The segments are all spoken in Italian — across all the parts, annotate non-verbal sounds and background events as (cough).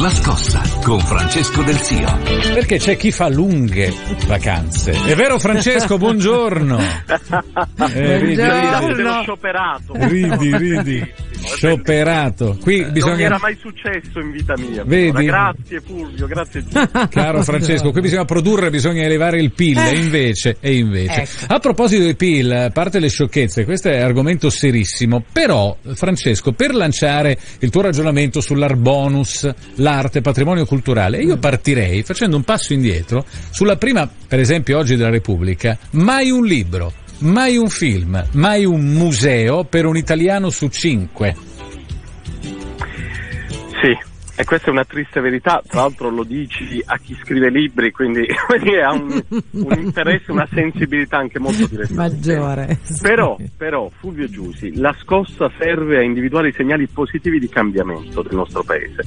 La scossa con Francesco Del Zio. Perché c'è chi fa lunghe vacanze. È vero Francesco, buongiorno. (laughs) Eh, ridi, ridi. scioperato. Ridi, ridi. Scioperato. Qui bisogna... Non mi era mai successo in vita mia. Vedi? Grazie Fulvio, grazie Gino. (laughs) Caro Francesco, qui bisogna produrre, bisogna elevare il PIL e invece, e invece. Ecco. A proposito di PIL, a parte le sciocchezze, questo è argomento serissimo, però Francesco, per lanciare il tuo ragionamento sull'arbonus, l'arte, patrimonio culturale, io partirei facendo un passo indietro sulla prima, per esempio oggi della Repubblica, mai un libro, mai un film, mai un museo per un italiano su cinque. Sì, e questa è una triste verità, tra l'altro lo dici a chi scrive libri, quindi (laughs) ha un, un interesse, una sensibilità anche molto diretta. Maggiore. Però, però, Fulvio Giusi, la scossa serve a individuare i segnali positivi di cambiamento del nostro paese.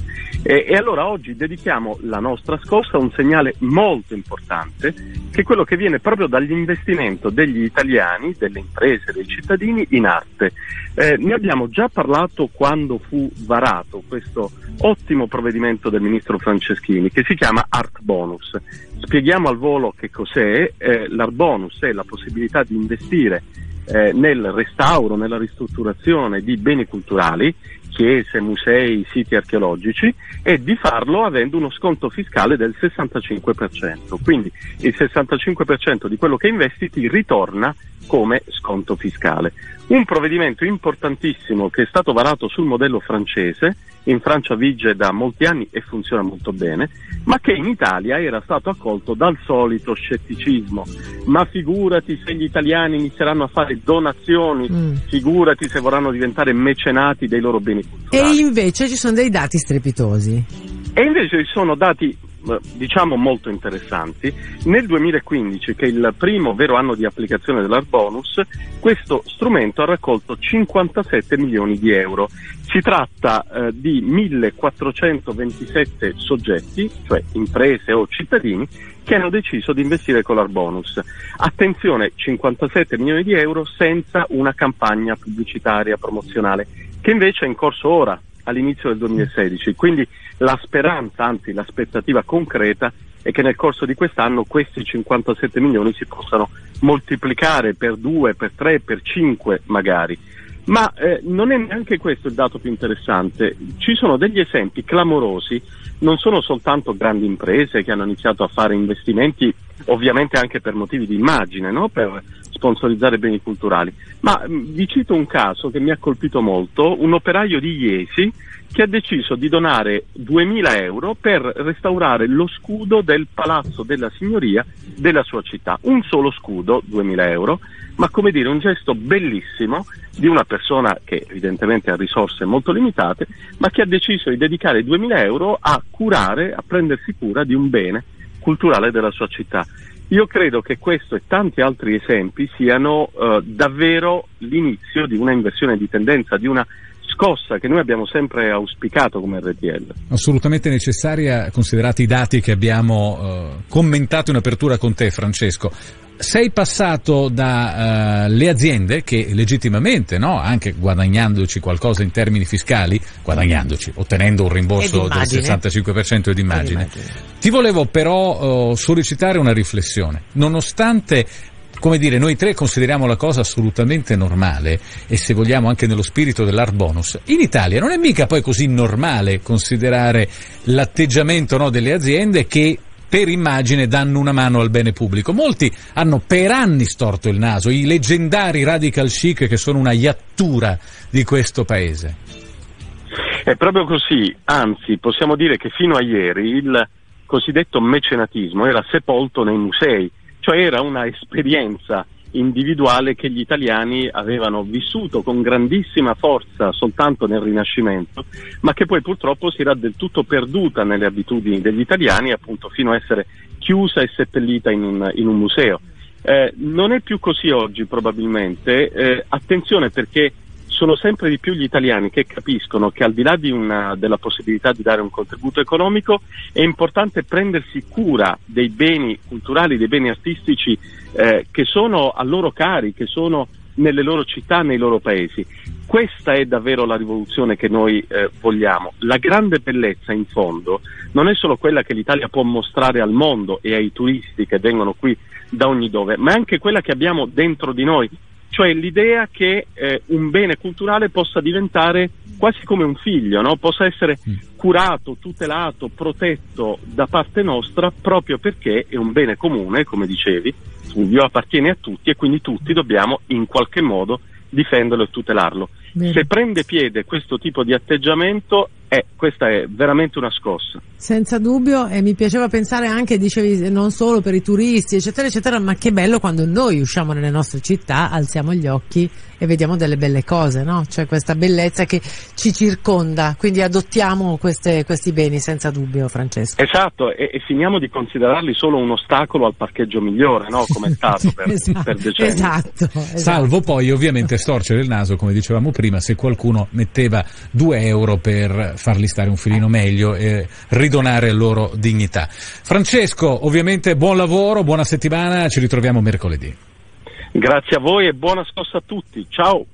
E, e allora oggi dedichiamo la nostra scossa a un segnale molto importante, che è quello che viene proprio dall'investimento degli italiani, delle imprese, dei cittadini in arte. Eh, ne abbiamo già parlato quando fu varato questo ottimo provvedimento del ministro Franceschini che si chiama Art Bonus. Spieghiamo al volo che cos'è. Eh, L'Art Bonus è la possibilità di investire eh, nel restauro, nella ristrutturazione di beni culturali, chiese, musei, siti archeologici e di farlo avendo uno sconto fiscale del 65%. Quindi il 65% di quello che investi ti ritorna come sconto fiscale. Un provvedimento importantissimo che è stato varato sul modello francese, in Francia vige da molti anni e funziona molto bene, ma che in Italia era stato accolto dal solito scetticismo. Ma figurati se gli italiani inizieranno a fare donazioni, Mm. figurati se vorranno diventare mecenati dei loro beni culturali. E invece ci sono dei dati strepitosi. E invece ci sono dati diciamo molto interessanti. Nel 2015, che è il primo vero anno di applicazione dell'Art Bonus, questo strumento ha raccolto 57 milioni di euro. Si tratta eh, di 1427 soggetti, cioè imprese o cittadini, che hanno deciso di investire con l'Art Bonus. Attenzione, 57 milioni di euro senza una campagna pubblicitaria promozionale, che invece è in corso ora, all'inizio del 2016. Quindi la speranza, anzi l'aspettativa concreta, è che nel corso di quest'anno questi 57 milioni si possano moltiplicare per 2, per 3, per 5 magari. Ma eh, non è neanche questo il dato più interessante. Ci sono degli esempi clamorosi, non sono soltanto grandi imprese che hanno iniziato a fare investimenti, ovviamente anche per motivi di immagine, no? per sponsorizzare beni culturali, ma mh, vi cito un caso che mi ha colpito molto, un operaio di Iesi che ha deciso di donare 2000 euro per restaurare lo scudo del Palazzo della Signoria della sua città. Un solo scudo, 2000 euro, ma come dire un gesto bellissimo di una persona che evidentemente ha risorse molto limitate, ma che ha deciso di dedicare 2000 euro a curare, a prendersi cura di un bene culturale della sua città. Io credo che questo e tanti altri esempi siano eh, davvero l'inizio di una inversione di tendenza, di una scossa che noi abbiamo sempre auspicato come RTL. Assolutamente necessaria, considerati i dati che abbiamo eh, commentato in apertura con te, Francesco. Sei passato dalle aziende che legittimamente, no, anche guadagnandoci qualcosa in termini fiscali, guadagnandoci, ottenendo un rimborso del immagine. 65% di immagine, Ed immagine. ti volevo però eh, sollecitare una riflessione. Nonostante come dire, noi tre consideriamo la cosa assolutamente normale e se vogliamo anche nello spirito dell'art bonus. In Italia non è mica poi così normale considerare l'atteggiamento no, delle aziende che per immagine danno una mano al bene pubblico. Molti hanno per anni storto il naso, i leggendari radical chic che sono una iattura di questo paese. È proprio così, anzi possiamo dire che fino a ieri il cosiddetto mecenatismo era sepolto nei musei, cioè era una esperienza individuale che gli italiani avevano vissuto con grandissima forza soltanto nel Rinascimento, ma che poi purtroppo si era del tutto perduta nelle abitudini degli italiani, appunto fino a essere chiusa e seppellita in un, in un museo. Eh, non è più così oggi probabilmente, eh, attenzione perché sono sempre di più gli italiani che capiscono che al di là di una, della possibilità di dare un contributo economico è importante prendersi cura dei beni culturali, dei beni artistici eh, che sono a loro cari, che sono nelle loro città, nei loro paesi. Questa è davvero la rivoluzione che noi eh, vogliamo. La grande bellezza in fondo non è solo quella che l'Italia può mostrare al mondo e ai turisti che vengono qui da ogni dove, ma è anche quella che abbiamo dentro di noi, cioè l'idea che eh, un bene culturale possa diventare quasi come un figlio, no? possa essere mm. curato, tutelato, protetto da parte nostra proprio perché è un bene comune, come dicevi, Fulvio appartiene a tutti e quindi tutti dobbiamo in qualche modo difenderlo e tutelarlo. Bene. Se prende piede questo tipo di atteggiamento eh, questa è veramente una scossa. Senza dubbio, e mi piaceva pensare anche, dicevi, non solo per i turisti, eccetera, eccetera, ma che bello quando noi usciamo nelle nostre città, alziamo gli occhi e vediamo delle belle cose, no? Cioè questa bellezza che ci circonda, quindi adottiamo queste, questi beni, senza dubbio, Francesco. Esatto, e, e, finiamo di considerarli solo un ostacolo al parcheggio migliore, no? Come è stato per, (laughs) esatto, per decenni. Esatto, esatto. Salvo poi ovviamente storcere il naso, come dicevamo prima, se qualcuno metteva 2 euro per farli stare un filino meglio e ridonare loro dignità. Francesco, ovviamente buon lavoro, buona settimana, ci ritroviamo mercoledì. Grazie a voi e buona scossa a tutti. Ciao.